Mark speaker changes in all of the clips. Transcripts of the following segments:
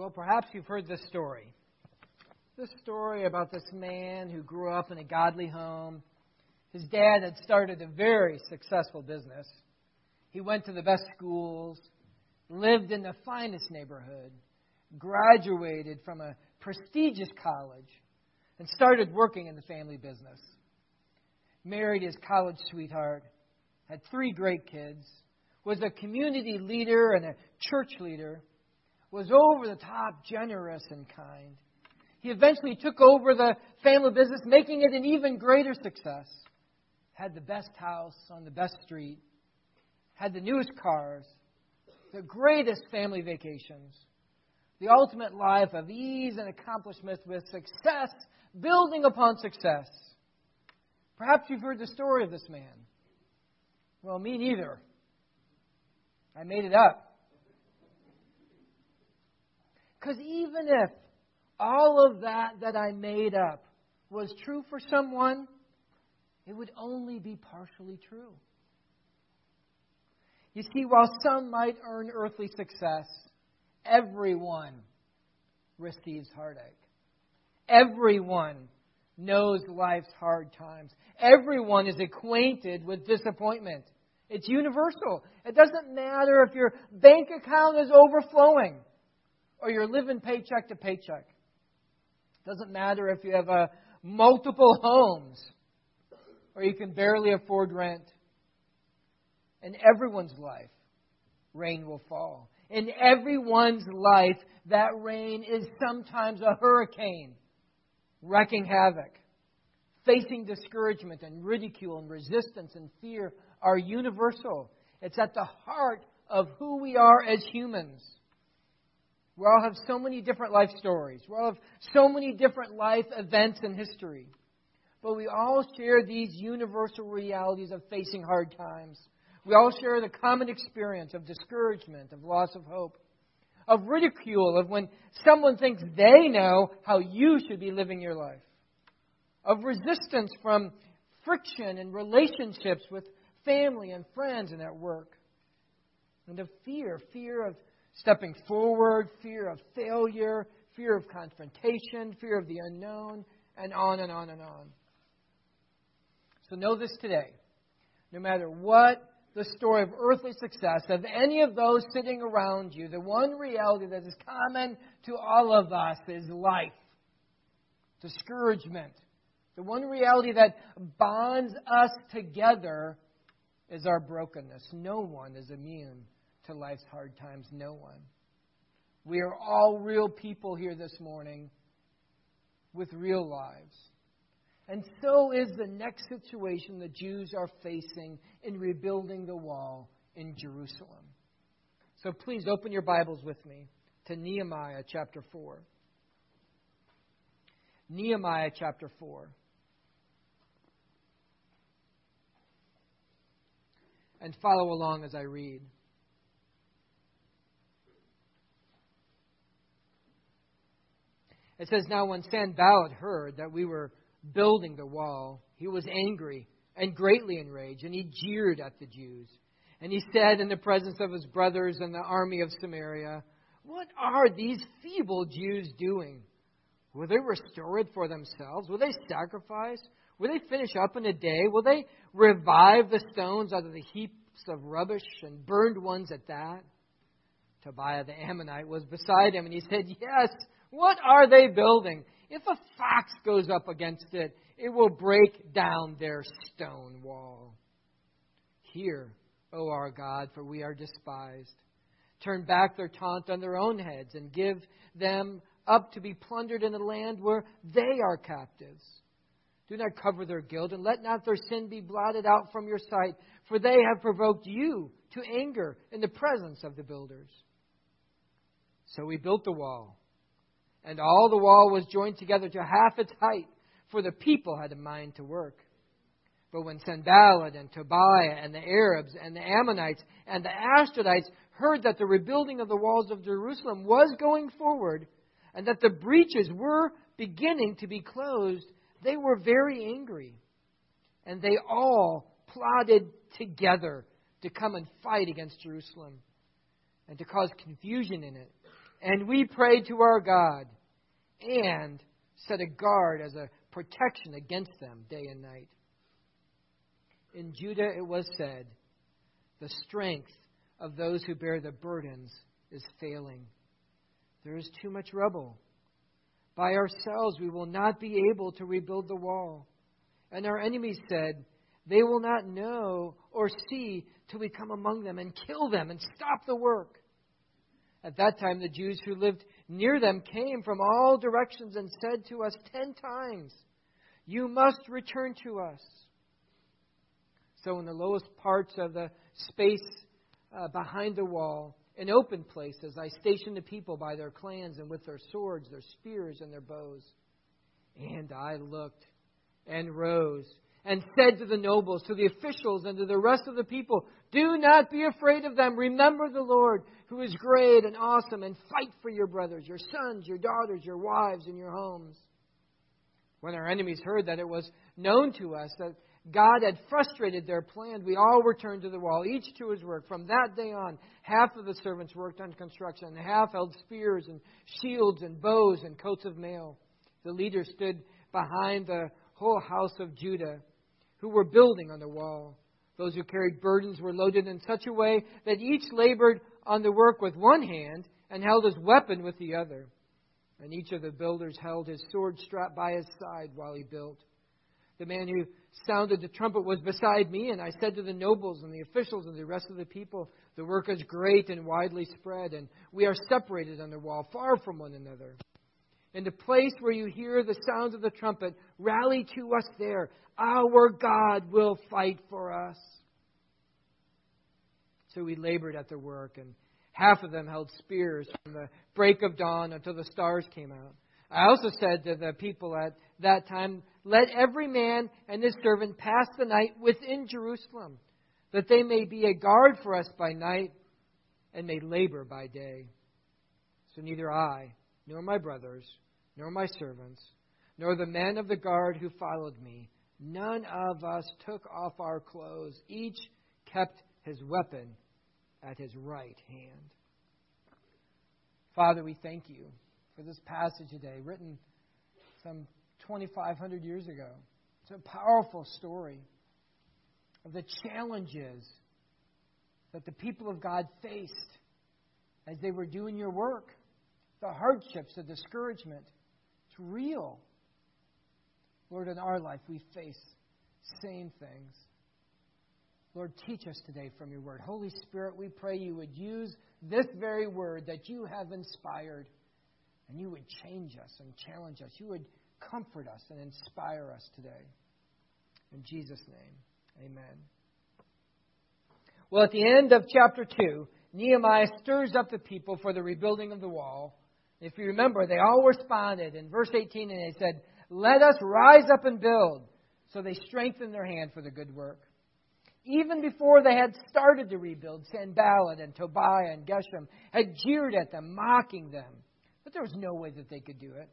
Speaker 1: Well, perhaps you've heard this story. This story about this man who grew up in a godly home. His dad had started a very successful business. He went to the best schools, lived in the finest neighborhood, graduated from a prestigious college, and started working in the family business. Married his college sweetheart, had three great kids, was a community leader and a church leader was over the top generous and kind. He eventually took over the family business, making it an even greater success. Had the best house on the best street, had the newest cars, the greatest family vacations, the ultimate life of ease and accomplishment with success, building upon success. Perhaps you've heard the story of this man. Well, me neither. I made it up. Because even if all of that that I made up was true for someone, it would only be partially true. You see, while some might earn earthly success, everyone receives heartache. Everyone knows life's hard times. Everyone is acquainted with disappointment. It's universal. It doesn't matter if your bank account is overflowing or you're living paycheck to paycheck. Doesn't matter if you have uh, multiple homes or you can barely afford rent. In everyone's life, rain will fall. In everyone's life, that rain is sometimes a hurricane, wrecking havoc. Facing discouragement and ridicule and resistance and fear are universal. It's at the heart of who we are as humans. We all have so many different life stories. We all have so many different life events in history. But we all share these universal realities of facing hard times. We all share the common experience of discouragement, of loss of hope, of ridicule, of when someone thinks they know how you should be living your life, of resistance from friction in relationships with family and friends and at work, and of fear fear of stepping forward, fear of failure, fear of confrontation, fear of the unknown, and on and on and on. So know this today. No matter what the story of earthly success of any of those sitting around you, the one reality that is common to all of us is life, discouragement. The one reality that bonds us together is our brokenness. No one is immune to life's hard times? No one. We are all real people here this morning with real lives. And so is the next situation the Jews are facing in rebuilding the wall in Jerusalem. So please open your Bibles with me to Nehemiah chapter 4. Nehemiah chapter 4. And follow along as I read. It says, Now when Sanballat heard that we were building the wall, he was angry and greatly enraged, and he jeered at the Jews. And he said in the presence of his brothers and the army of Samaria, What are these feeble Jews doing? Will they restore it for themselves? Will they sacrifice? Will they finish up in a day? Will they revive the stones out of the heaps of rubbish and burned ones at that? Tobiah the Ammonite was beside him, and he said, Yes, what are they building? If a fox goes up against it, it will break down their stone wall. Hear, O our God, for we are despised. Turn back their taunt on their own heads and give them up to be plundered in the land where they are captives. Do not cover their guilt, and let not their sin be blotted out from your sight, for they have provoked you to anger in the presence of the builders. So we built the wall and all the wall was joined together to half its height, for the people had a mind to work. But when Sanballat and Tobiah and the Arabs and the Ammonites and the Ashdodites heard that the rebuilding of the walls of Jerusalem was going forward, and that the breaches were beginning to be closed, they were very angry. And they all plotted together to come and fight against Jerusalem and to cause confusion in it And we prayed to our God and set a guard as a protection against them day and night. In Judah it was said, The strength of those who bear the burdens is failing. There is too much rubble. By ourselves we will not be able to rebuild the wall. And our enemies said, They will not know or see till we come among them and kill them and stop the work. At that time, the Jews who lived near them came from all directions and said to us ten times, You must return to us. So, in the lowest parts of the space uh, behind the wall, in open places, I stationed the people by their clans and with their swords, their spears, and their bows. And I looked and rose and said to the nobles, to the officials, and to the rest of the people, Do not be afraid of them. Remember the Lord, who is great and awesome, and fight for your brothers, your sons, your daughters, your wives, and your homes. When our enemies heard that it was known to us that God had frustrated their plan, we all returned to the wall, each to his work. From that day on, half of the servants worked on construction, and half held spears and shields and bows and coats of mail. The leader stood behind the whole house of Judah who were building on the wall. Those who carried burdens were loaded in such a way that each labored on the work with one hand and held his weapon with the other. And each of the builders held his sword strapped by his side while he built. The man who sounded the trumpet was beside me, and I said to the nobles and the officials and the rest of the people, The work is great and widely spread, and we are separated on the wall, far from one another. In the place where you hear the sounds of the trumpet, rally to us there. Our God will fight for us. So we labored at the work, and half of them held spears from the break of dawn until the stars came out. I also said to the people at that time, Let every man and his servant pass the night within Jerusalem, that they may be a guard for us by night and may labor by day. So neither I nor my brothers, nor my servants, nor the men of the guard who followed me, none of us took off our clothes. Each kept his weapon at his right hand. Father, we thank you for this passage today, written some 2,500 years ago. It's a powerful story of the challenges that the people of God faced as they were doing your work, the hardships, the discouragement. It's real. Lord, in our life, we face same things. Lord, teach us today from your word. Holy Spirit, we pray you would use this very word that you have inspired and you would change us and challenge us. You would comfort us and inspire us today. In Jesus' name, amen. Well, at the end of chapter 2, Nehemiah stirs up the people for the rebuilding of the wall. If you remember, they all responded in verse 18 and they said, Let us rise up and build. So they strengthened their hand for the good work. Even before they had started to rebuild, Sanballat and Tobiah and Geshem had jeered at them, mocking them. But there was no way that they could do it.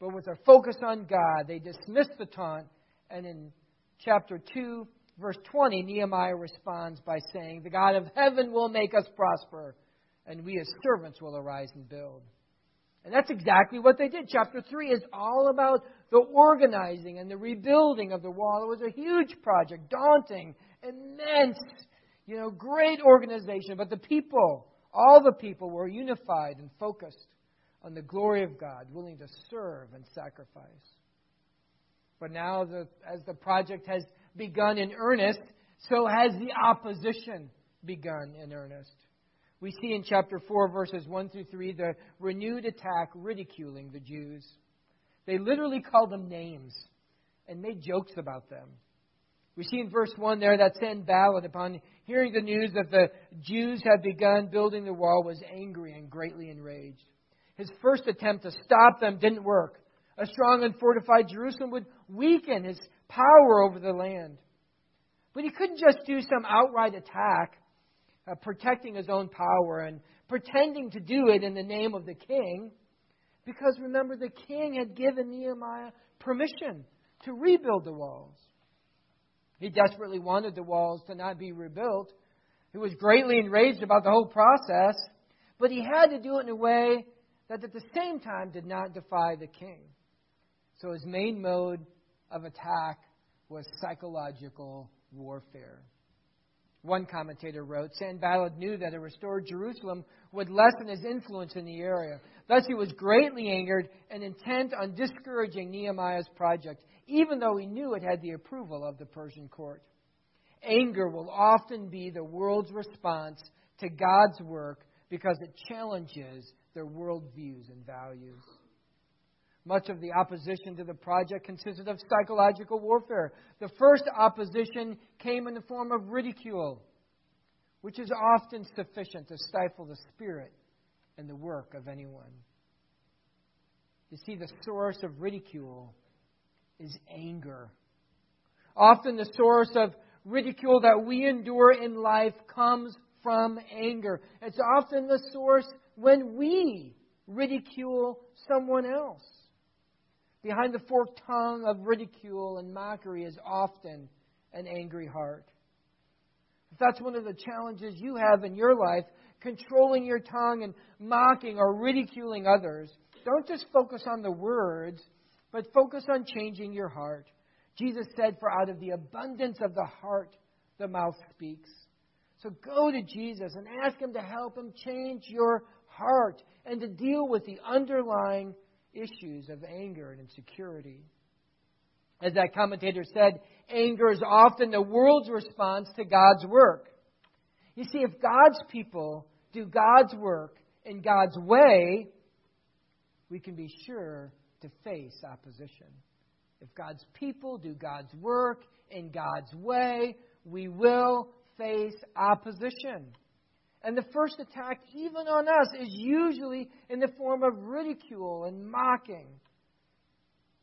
Speaker 1: But with their focus on God, they dismissed the taunt. And in chapter 2, verse 20, Nehemiah responds by saying, The God of heaven will make us prosper, and we as servants will arise and build. And that's exactly what they did. Chapter 3 is all about the organizing and the rebuilding of the wall. It was a huge project, daunting, immense, you know, great organization. But the people, all the people, were unified and focused on the glory of God, willing to serve and sacrifice. But now, the, as the project has begun in earnest, so has the opposition begun in earnest. We see in chapter 4, verses 1 through 3, the renewed attack ridiculing the Jews. They literally called them names and made jokes about them. We see in verse 1 there that Sanballat, upon hearing the news that the Jews had begun building the wall, was angry and greatly enraged. His first attempt to stop them didn't work. A strong and fortified Jerusalem would weaken his power over the land. But he couldn't just do some outright attack uh, protecting his own power and pretending to do it in the name of the king. Because remember, the king had given Nehemiah permission to rebuild the walls. He desperately wanted the walls to not be rebuilt. He was greatly enraged about the whole process. but he had to do it in a way that at the same time did not defy the king. So his main mode of attack was psychological warfare. One commentator wrote Sanballat knew that a restored Jerusalem would lessen his influence in the area. Thus, he was greatly angered and intent on discouraging Nehemiah's project, even though he knew it had the approval of the Persian court. Anger will often be the world's response to God's work because it challenges their worldviews and values. Much of the opposition to the project consisted of psychological warfare. The first opposition came in the form of ridicule, which is often sufficient to stifle the spirit and the work of anyone. You see, the source of ridicule is anger. Often the source of ridicule that we endure in life comes from anger. It's often the source when we ridicule someone else. Behind the forked tongue of ridicule and mockery is often an angry heart. If that's one of the challenges you have in your life, controlling your tongue and mocking or ridiculing others, don't just focus on the words, but focus on changing your heart. Jesus said, For out of the abundance of the heart, the mouth speaks. So go to Jesus and ask Him to help Him change your heart and to deal with the underlying issues of anger and insecurity. As that commentator said, anger is often the world's response to God's work. You see, if God's people do God's work in God's way, we can be sure to face opposition. If God's people do God's work in God's way, we will face opposition. And the first attack, even on us, is usually in the form of ridicule and mocking.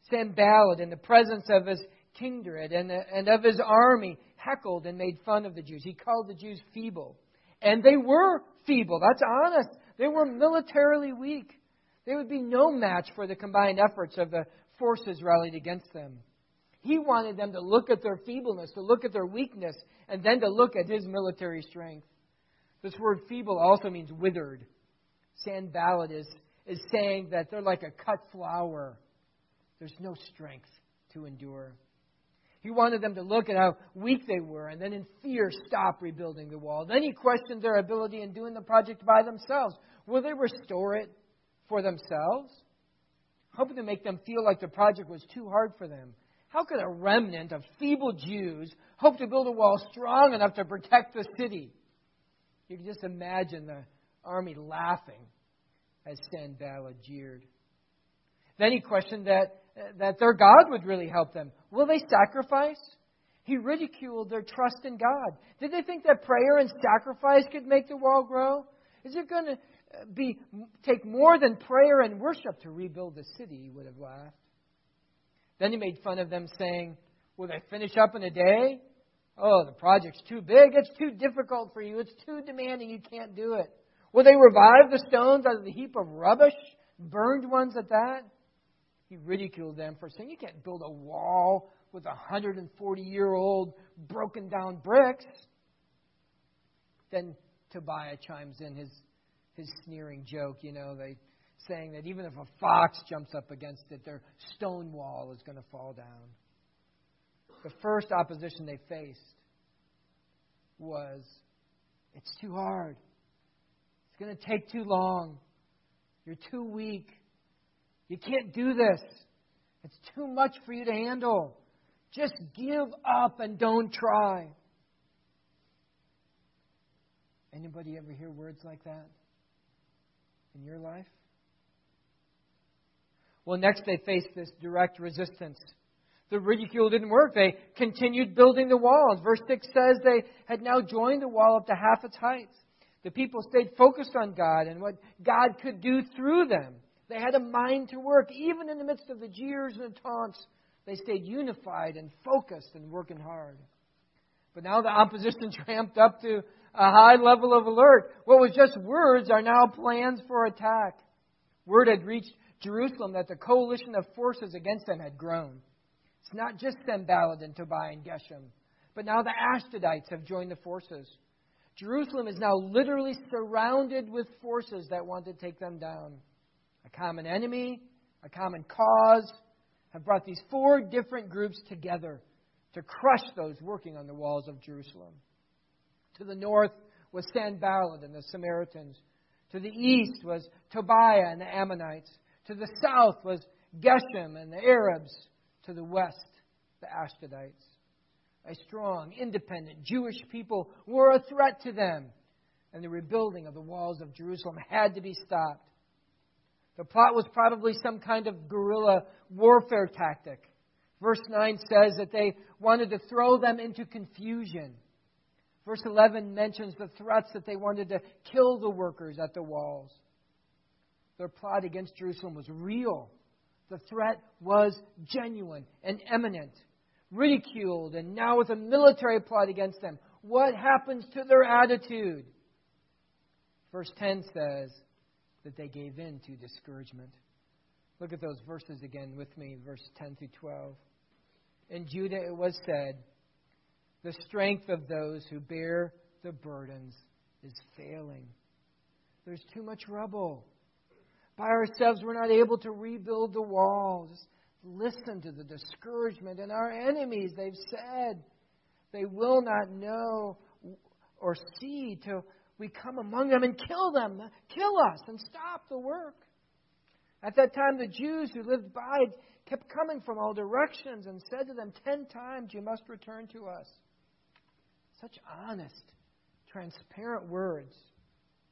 Speaker 1: Sam Sanballat, in the presence of his kindred and, and of his army, heckled and made fun of the Jews. He called the Jews feeble. And they were feeble. That's honest. They were militarily weak. They would be no match for the combined efforts of the forces rallied against them. He wanted them to look at their feebleness, to look at their weakness, and then to look at his military strength. This word feeble also means withered. Sanballat is, is saying that they're like a cut flower. There's no strength to endure. He wanted them to look at how weak they were and then in fear stop rebuilding the wall. Then he questioned their ability in doing the project by themselves. Will they restore it for themselves? Hoping to make them feel like the project was too hard for them. How could a remnant of feeble Jews hope to build a wall strong enough to protect the city? You can just imagine the army laughing as Sanballat jeered. Then he questioned that, that their God would really help them. Will they sacrifice? He ridiculed their trust in God. Did they think that prayer and sacrifice could make the wall grow? Is it going to uh, be take more than prayer and worship to rebuild the city? He would have laughed. Then he made fun of them, saying, Will they finish up in a day? Oh, the project's too big. It's too difficult for you. It's too demanding. You can't do it. Will they revive the stones out of the heap of rubbish? Burned ones at that? He ridiculed them for saying, You can't build a wall with 140 year old broken down bricks. Then Tobiah chimes in his, his sneering joke. You know, they saying that even if a fox jumps up against it, their stone wall is going to fall down the first opposition they faced was it's too hard. It's going to take too long. You're too weak. You can't do this. It's too much for you to handle. Just give up and don't try. Anybody ever hear words like that in your life? Well, next they faced this direct resistance the ridicule didn't work. They continued building the wall. verse 6 says they had now joined the wall up to half its height. The people stayed focused on God and what God could do through them. They had a mind to work. Even in the midst of the jeers and the taunts, they stayed unified and focused and working hard. But now the opposition ramped up to a high level of alert. What was just words are now plans for attack. Word had reached Jerusalem that the coalition of forces against them had grown. It's not just Sanballat and Tobiah and Geshem, but now the Ashdodites have joined the forces. Jerusalem is now literally surrounded with forces that want to take them down. A common enemy, a common cause, have brought these four different groups together to crush those working on the walls of Jerusalem. To the north was Sanballat and the Samaritans. To the east was Tobiah and the Ammonites. To the south was Geshem and the Arabs. To the west, the Ashdodites a strong, independent Jewish people were a threat to them, and the rebuilding of the walls of Jerusalem had to be stopped. The plot was probably some kind of guerrilla warfare tactic. Verse 9 says that they wanted to throw them into confusion. Verse 11 mentions the threats that they wanted to kill the workers at the walls. Their plot against Jerusalem was real. The threat was genuine and imminent ridiculed, and now with a military plot against them. What happens to their attitude? Verse 10 says that they gave in to discouragement. Look at those verses again with me, verse 10 through 12. In Judah it was said, The strength of those who bear the burdens is failing. There's too much rubble. By ourselves, we're not able to rebuild the walls listen to the discouragement. And our enemies, they've said, they will not know or see till we come among them and kill them, kill us, and stop the work. At that time, the Jews who lived by kept coming from all directions and said to them, Ten times you must return to us. Such honest, transparent words.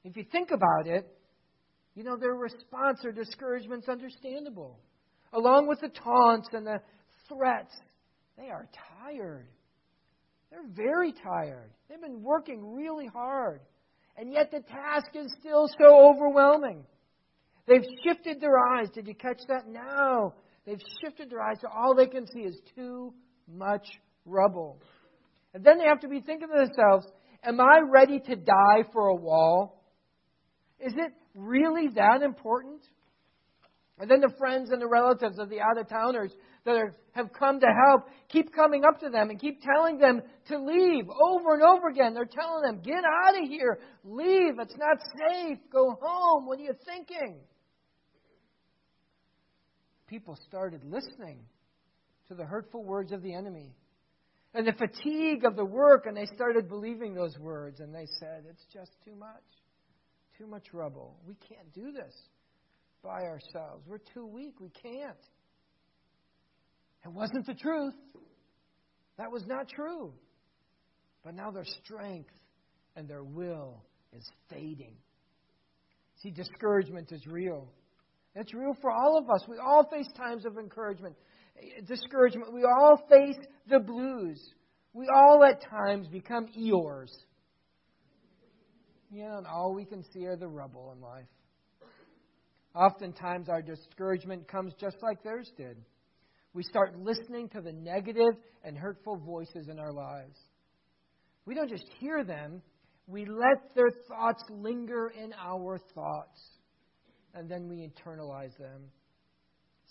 Speaker 1: If you think about it, you know, their response or discouragement is understandable along with the taunts and the threats, they are tired. They're very tired. They've been working really hard. And yet the task is still so overwhelming. They've shifted their eyes. Did you catch that? Now they've shifted their eyes so all they can see is too much rubble. And then they have to be thinking to themselves, Am I ready to die for a wall? Is it really that important? And then the friends and the relatives of the out of towners that are, have come to help keep coming up to them and keep telling them to leave over and over again. They're telling them, get out of here, leave, it's not safe, go home, what are you thinking? People started listening to the hurtful words of the enemy and the fatigue of the work, and they started believing those words, and they said, it's just too much, too much rubble. We can't do this by ourselves. We're too weak. We can't. It wasn't the truth. That was not true. But now their strength and their will is fading. See, discouragement is real. It's real for all of us. We all face times of encouragement, eh, discouragement. We all face the blues. We all at times become Eeyores. You know, and all we can see are the rubble in life. Oftentimes, our discouragement comes just like theirs did. We start listening to the negative and hurtful voices in our lives. We don't just hear them, we let their thoughts linger in our thoughts, and then we internalize them.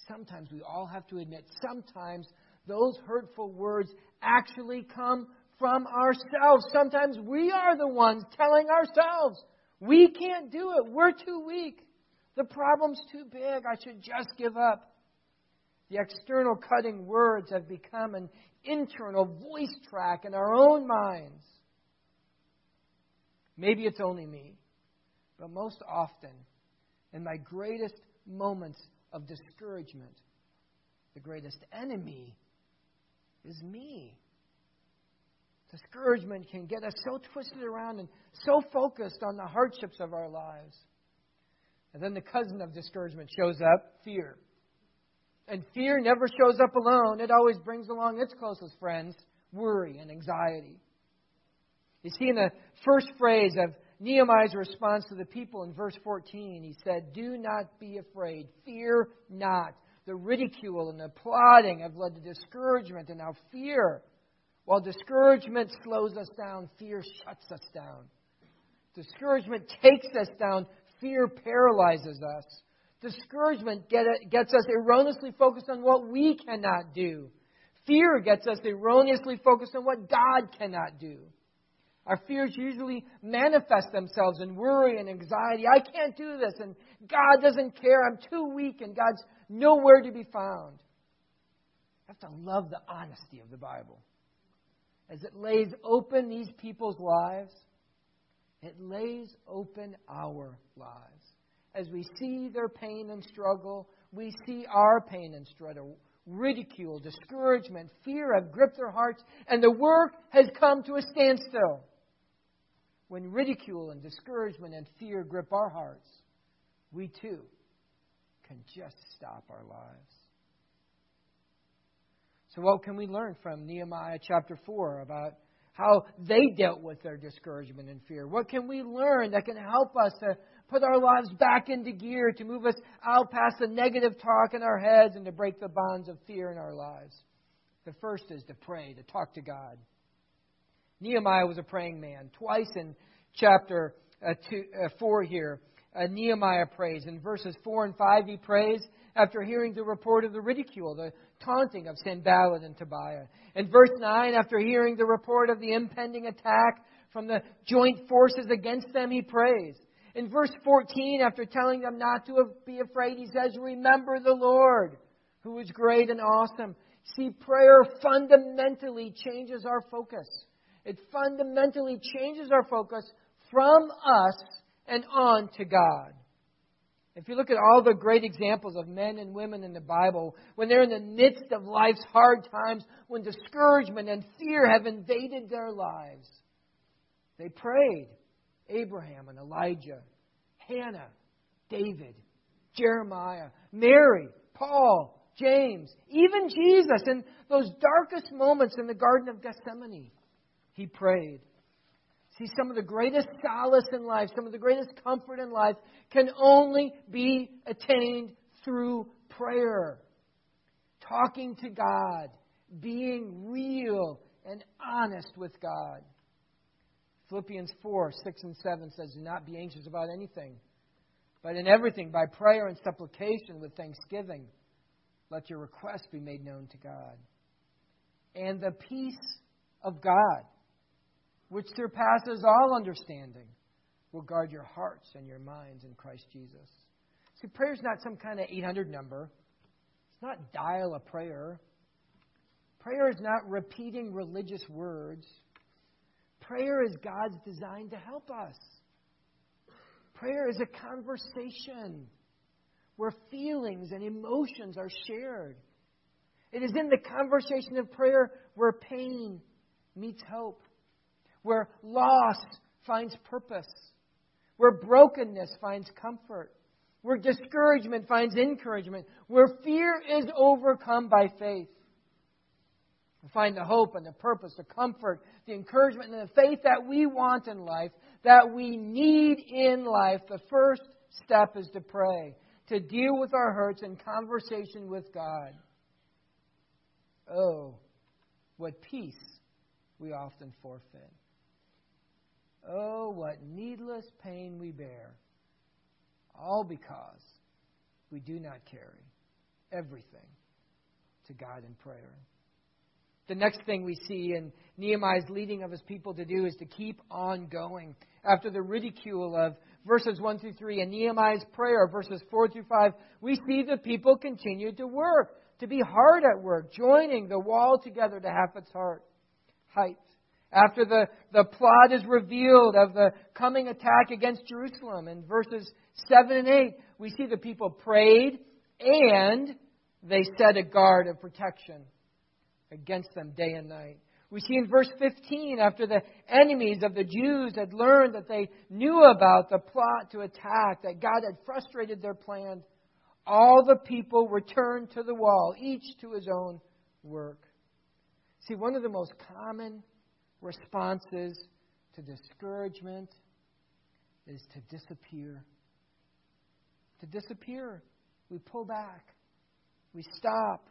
Speaker 1: Sometimes we all have to admit, sometimes those hurtful words actually come from ourselves. Sometimes we are the ones telling ourselves, we can't do it, we're too weak. The problem's too big. I should just give up. The external cutting words have become an internal voice track in our own minds. Maybe it's only me, but most often, in my greatest moments of discouragement, the greatest enemy is me. Discouragement can get us so twisted around and so focused on the hardships of our lives and then the cousin of discouragement shows up fear. And fear never shows up alone, it always brings along its closest friends worry and anxiety. You see, in the first phrase of Nehemiah's response to the people in verse 14, he said, Do not be afraid, fear not. The ridicule and the plotting have led to discouragement and now fear. While discouragement slows us down, fear shuts us down. Discouragement takes us down, Fear paralyzes us. Discouragement get, gets us erroneously focused on what we cannot do. Fear gets us erroneously focused on what God cannot do. Our fears usually manifest themselves in worry and anxiety. I can't do this, and God doesn't care. I'm too weak, and God's nowhere to be found. I have to love the honesty of the Bible. As it lays open these people's lives, it lays open our lives. As we see their pain and struggle, we see our pain and struggle. Ridicule, discouragement, fear have gripped their hearts, and the work has come to a standstill. When ridicule and discouragement and fear grip our hearts, we too can just stop our lives. So, what can we learn from Nehemiah chapter 4 about how they dealt with their discouragement and fear? What can we learn that can help us to put our lives back into gear, to move us out past the negative talk in our heads and to break the bonds of fear in our lives? The first is to pray, to talk to God. Nehemiah was a praying man. Twice in chapter uh, two, uh, 4 here, uh, Nehemiah prays. In verses 4 and 5, he prays after hearing the report of the ridicule, the taunting of Sanballat and Tobiah. In verse 9, after hearing the report of the impending attack from the joint forces against them, he prays. In verse 14, after telling them not to be afraid, he says, Remember the Lord, who is great and awesome. See, prayer fundamentally changes our focus. It fundamentally changes our focus from us and on to God. If you look at all the great examples of men and women in the Bible, when they're in the midst of life's hard times, when discouragement and fear have invaded their lives, they prayed. Abraham and Elijah, Hannah, David, Jeremiah, Mary, Paul, James, even Jesus in those darkest moments in the Garden of Gethsemane, he prayed. See, some of the greatest solace in life, some of the greatest comfort in life can only be attained through prayer. Talking to God, being real and honest with God. Philippians 4 6 and 7 says, Do not be anxious about anything, but in everything, by prayer and supplication with thanksgiving, let your requests be made known to God. And the peace of God which surpasses all understanding, will guard your hearts and your minds in Christ Jesus. See, prayer is not some kind of 800 number. It's not dial a prayer. Prayer is not repeating religious words. Prayer is God's design to help us. Prayer is a conversation where feelings and emotions are shared. It is in the conversation of prayer where pain meets hope, where loss finds purpose, where brokenness finds comfort, where discouragement finds encouragement, where fear is overcome by faith. We find the hope and the purpose, the comfort, the encouragement, and the faith that we want in life, that we need in life. The first step is to pray, to deal with our hurts in conversation with God. Oh, what peace we often forfeit. Oh, what needless pain we bear, all because we do not carry everything to God in prayer. The next thing we see in Nehemiah's leading of his people to do is to keep on going. After the ridicule of verses 1 through 3 and Nehemiah's prayer, verses 4 through 5, we see the people continue to work, to be hard at work, joining the wall together to half its heart, height. After the, the plot is revealed of the coming attack against Jerusalem in verses 7 and 8, we see the people prayed and they set a guard of protection against them day and night. We see in verse 15, after the enemies of the Jews had learned that they knew about the plot to attack, that God had frustrated their plan, all the people returned to the wall, each to his own work. See, one of the most common responses to discouragement is to disappear. To disappear. We pull back. We stop.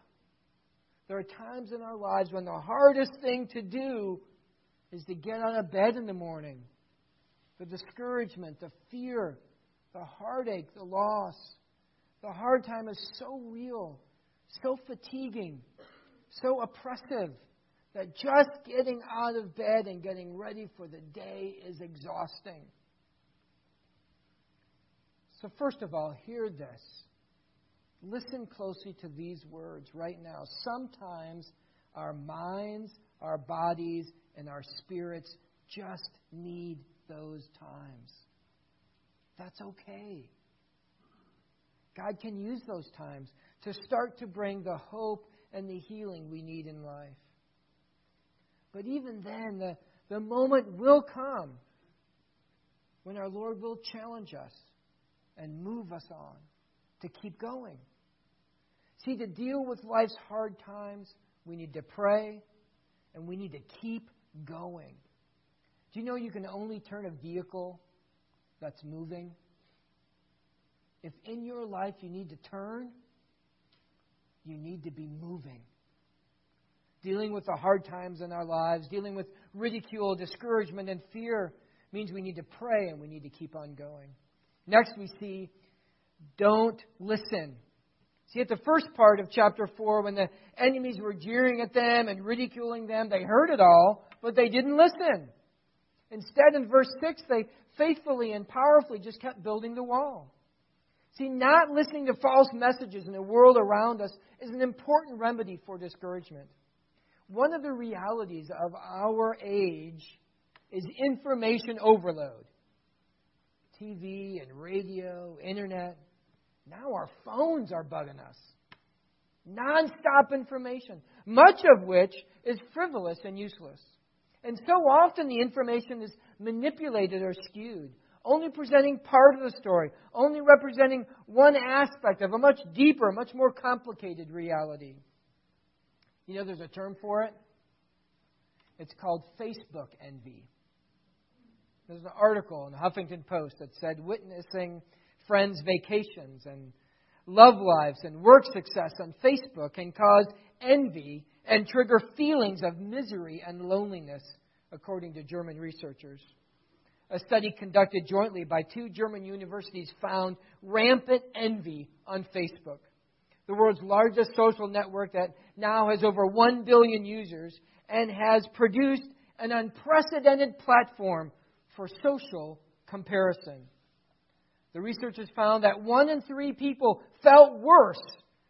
Speaker 1: There are times in our lives when the hardest thing to do is to get out of bed in the morning. The discouragement, the fear, the heartache, the loss. The hard time is so real, so fatiguing, so oppressive that just getting out of bed and getting ready for the day is exhausting. So, first of all, hear this. Listen closely to these words right now. Sometimes our minds, our bodies, and our spirits just need those times. That's okay. God can use those times to start to bring the hope and the healing we need in life. But even then, the, the moment will come when our Lord will challenge us and move us on to keep going. See, to deal with life's hard times, we need to pray and we need to keep going. Do you know you can only turn a vehicle that's moving? If in your life you need to turn, you need to be moving. Dealing with the hard times in our lives, dealing with ridicule, discouragement, and fear means we need to pray and we need to keep on going. Next, we see don't listen. See, at the first part of chapter 4, when the enemies were jeering at them and ridiculing them, they heard it all, but they didn't listen. Instead, in verse 6, they faithfully and powerfully just kept building the wall. See, not listening to false messages in the world around us is an important remedy for discouragement. One of the realities of our age is information overload. TV and radio, internet. Now our phones are bugging us. Non-stop information, much of which is frivolous and useless. And so often the information is manipulated or skewed, only presenting part of the story, only representing one aspect of a much deeper, much more complicated reality. You know, there's a term for it. It's called Facebook envy. There's an article in the Huffington Post that said witnessing friends' vacations and love lives and work success on Facebook can cause envy and trigger feelings of misery and loneliness, according to German researchers. A study conducted jointly by two German universities found rampant envy on Facebook, the world's largest social network that now has over 1 billion users and has produced an unprecedented platform for social comparison. The researchers found that one in three people felt worse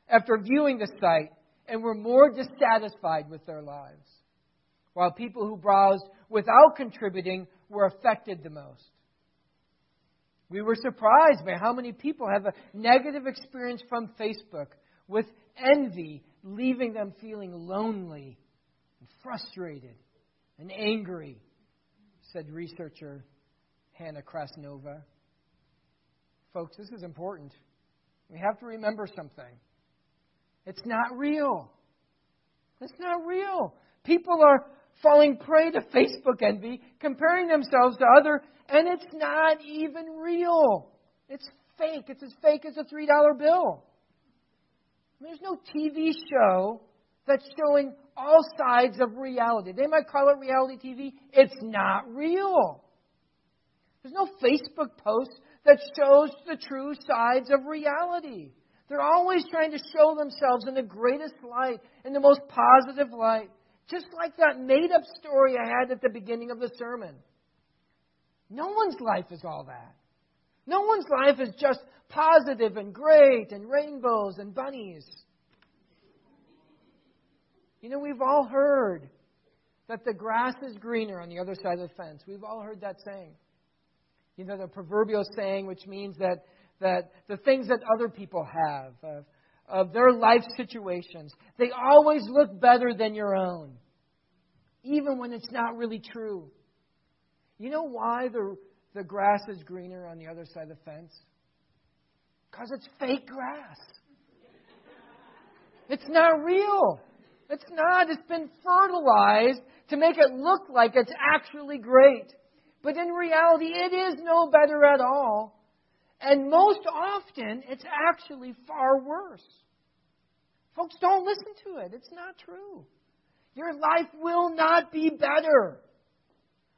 Speaker 1: after viewing the site and were more dissatisfied with their lives, while people who browsed without contributing were affected the most. We were surprised by how many people have a negative experience from Facebook, with envy leaving them feeling lonely and frustrated and angry, said researcher Hannah Krasnova. Folks, this is important. We have to remember something. It's not real. It's not real. People are falling prey to Facebook envy, comparing themselves to other, and it's not even real. It's fake. It's as fake as a $3 bill. There's no TV show that's showing all sides of reality. They might call it reality TV. It's not real. There's no Facebook post that shows the true sides of reality. They're always trying to show themselves in the greatest light, in the most positive light. Just like that made up story I had at the beginning of the sermon. No one's life is all that. No one's life is just positive and great and rainbows and bunnies. You know, we've all heard that the grass is greener on the other side of the fence. We've all heard that saying. You know, the proverbial saying, which means that, that the things that other people have, of, of their life situations, they always look better than your own, even when it's not really true. You know why the, the grass is greener on the other side of the fence? Because it's fake grass. It's not real. It's not. It's been fertilized to make it look like it's actually great. But in reality, it is no better at all. And most often, it's actually far worse. Folks, don't listen to it. It's not true. Your life will not be better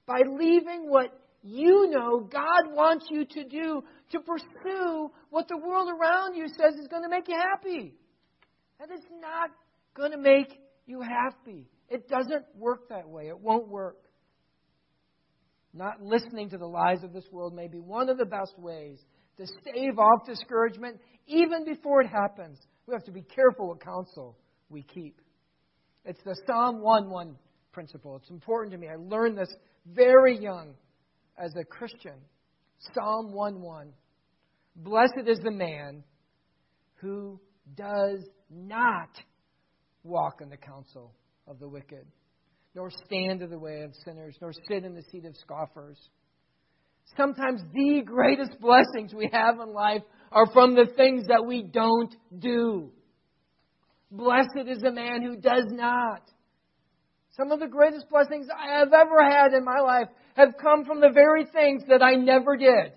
Speaker 1: by leaving what you know God wants you to do to pursue what the world around you says is going to make you happy. That is not going to make you happy. It doesn't work that way. It won't work. Not listening to the lies of this world may be one of the best ways to stave off discouragement even before it happens. We have to be careful what counsel we keep. It's the Psalm 1 1 principle. It's important to me. I learned this very young as a Christian. Psalm 1 1. Blessed is the man who does not walk in the counsel of the wicked, nor stand in the way of sinners, nor sit in the seat of scoffers. Sometimes the greatest blessings we have in life are from the things that we don't do. Blessed is the man who does not. Some of the greatest blessings I have ever had in my life have come from the very things that I never did.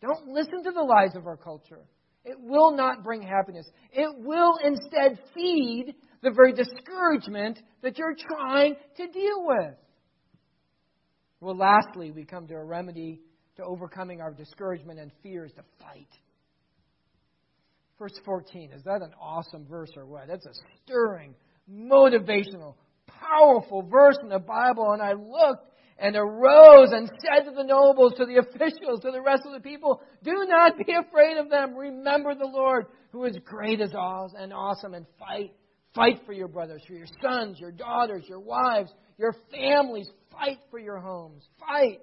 Speaker 1: Don't listen to the lies of our culture. It will not bring happiness. It will instead feed the very discouragement that you're trying to deal with. Well, lastly, we come to a remedy to overcoming our discouragement and fears to fight. Verse 14, is that an awesome verse or what? That's a stirring, motivational, powerful verse in the Bible. And I looked and arose and said to the nobles, to the officials, to the rest of the people, Do not be afraid of them. Remember the Lord, who is great as all and awesome, and fight. Fight for your brothers, for your sons, your daughters, your wives, your families. Fight for your homes. Fight.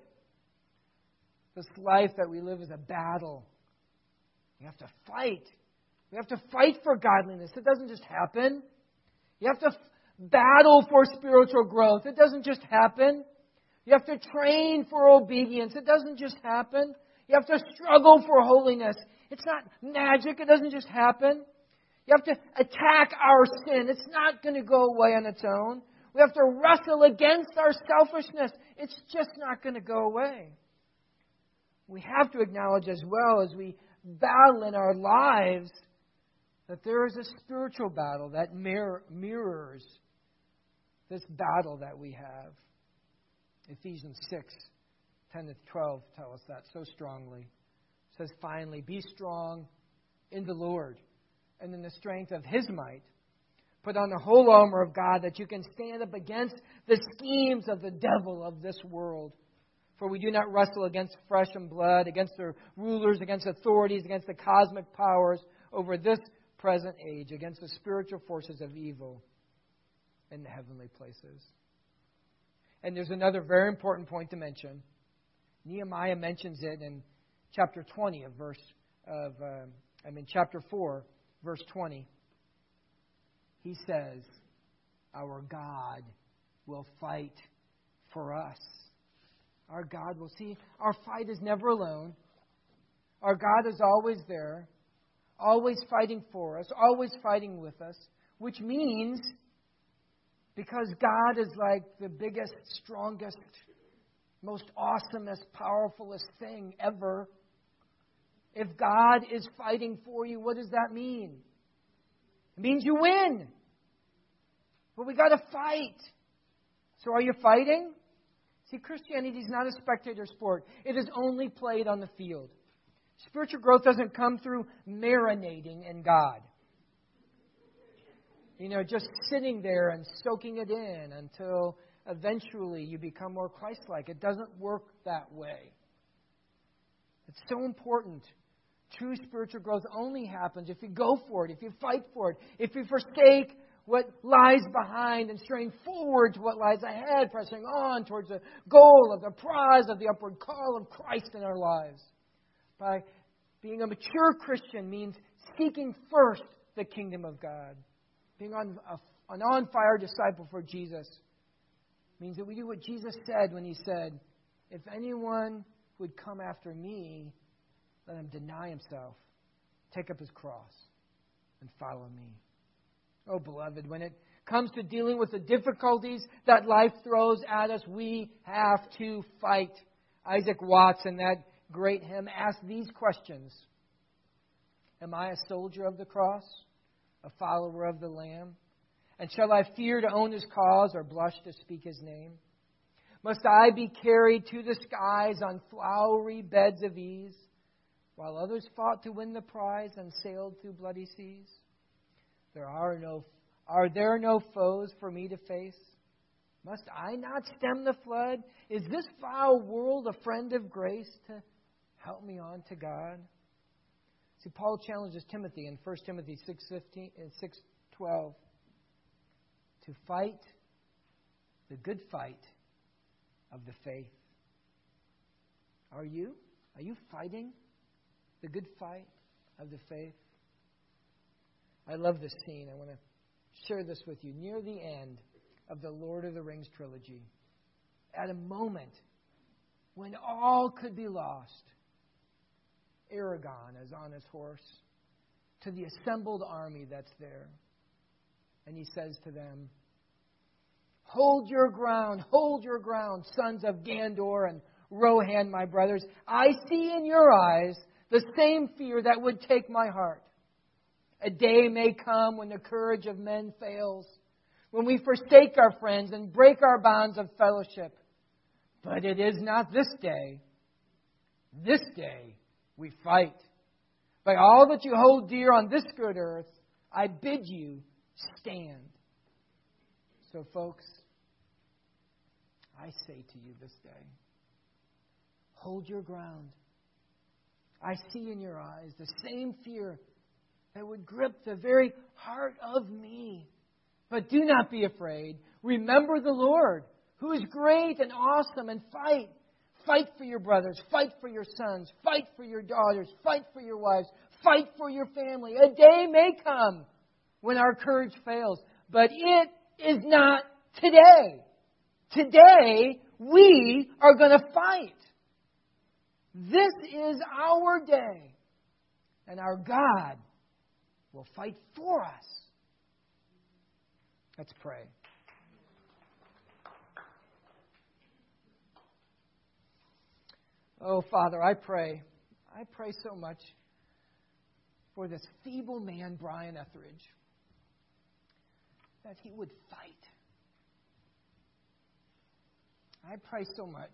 Speaker 1: This life that we live is a battle. You have to fight. We have to fight for godliness. It doesn't just happen. You have to battle for spiritual growth. It doesn't just happen. You have to train for obedience. It doesn't just happen. You have to struggle for holiness. It's not magic. It doesn't just happen. You have to attack our sin. It's not going to go away on its own. We have to wrestle against our selfishness. It's just not going to go away. We have to acknowledge as well as we battle in our lives that there is a spiritual battle that mirror, mirrors this battle that we have. Ephesians 6 10 to 12 tell us that so strongly. It says, finally, be strong in the Lord and in the strength of his might. Put on the whole armor of God that you can stand up against the schemes of the devil of this world. For we do not wrestle against flesh and blood, against the rulers, against authorities, against the cosmic powers over this present age, against the spiritual forces of evil in the heavenly places. And there's another very important point to mention. Nehemiah mentions it in chapter 20 of verse of uh, I mean chapter 4 verse 20. He says, "Our God will fight for us." Our God will see our fight is never alone. Our God is always there, always fighting for us, always fighting with us, which means because God is like the biggest, strongest, most awesomest, powerfulest thing ever. If God is fighting for you, what does that mean? It means you win. But we got to fight. So are you fighting? See, Christianity is not a spectator sport. It is only played on the field. Spiritual growth doesn't come through marinating in God you know, just sitting there and soaking it in until eventually you become more Christ like. It doesn't work that way. It's so important. True spiritual growth only happens if you go for it, if you fight for it, if you forsake what lies behind and strain forward to what lies ahead, pressing on towards the goal of the prize of the upward call of Christ in our lives. By being a mature Christian means seeking first the kingdom of God being on a, an on fire disciple for Jesus means that we do what Jesus said when he said, If anyone would come after me, let him deny himself, take up his cross, and follow me. Oh, beloved, when it comes to dealing with the difficulties that life throws at us, we have to fight. Isaac Watts, in that great hymn, asked these questions Am I a soldier of the cross? A follower of the Lamb? And shall I fear to own his cause or blush to speak his name? Must I be carried to the skies on flowery beds of ease, while others fought to win the prize and sailed through bloody seas? There are no Are there no foes for me to face? Must I not stem the flood? Is this foul world a friend of grace to help me on to God? See, Paul challenges Timothy in 1 Timothy 6.15 and uh, 6.12 to fight the good fight of the faith. Are you? Are you fighting the good fight of the faith? I love this scene. I want to share this with you. Near the end of the Lord of the Rings trilogy, at a moment when all could be lost, Aragorn is on his horse to the assembled army that's there. And he says to them, Hold your ground, hold your ground, sons of Gondor and Rohan, my brothers. I see in your eyes the same fear that would take my heart. A day may come when the courage of men fails, when we forsake our friends and break our bonds of fellowship. But it is not this day. This day we fight. By all that you hold dear on this good earth, I bid you stand. So, folks, I say to you this day hold your ground. I see in your eyes the same fear that would grip the very heart of me. But do not be afraid. Remember the Lord, who is great and awesome, and fight. Fight for your brothers. Fight for your sons. Fight for your daughters. Fight for your wives. Fight for your family. A day may come when our courage fails, but it is not today. Today, we are going to fight. This is our day. And our God will fight for us. Let's pray. Oh, Father, I pray. I pray so much for this feeble man, Brian Etheridge, that he would fight. I pray so much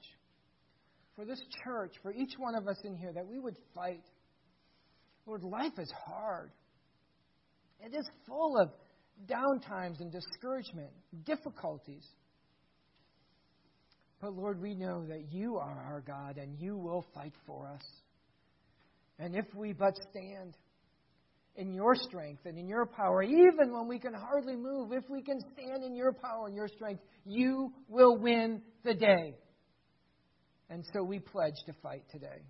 Speaker 1: for this church, for each one of us in here, that we would fight. Lord, life is hard. It is full of downtimes and discouragement, difficulties. But Lord, we know that you are our God and you will fight for us. And if we but stand in your strength and in your power, even when we can hardly move, if we can stand in your power and your strength, you will win the day. And so we pledge to fight today.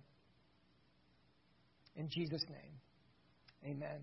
Speaker 1: In Jesus' name, amen.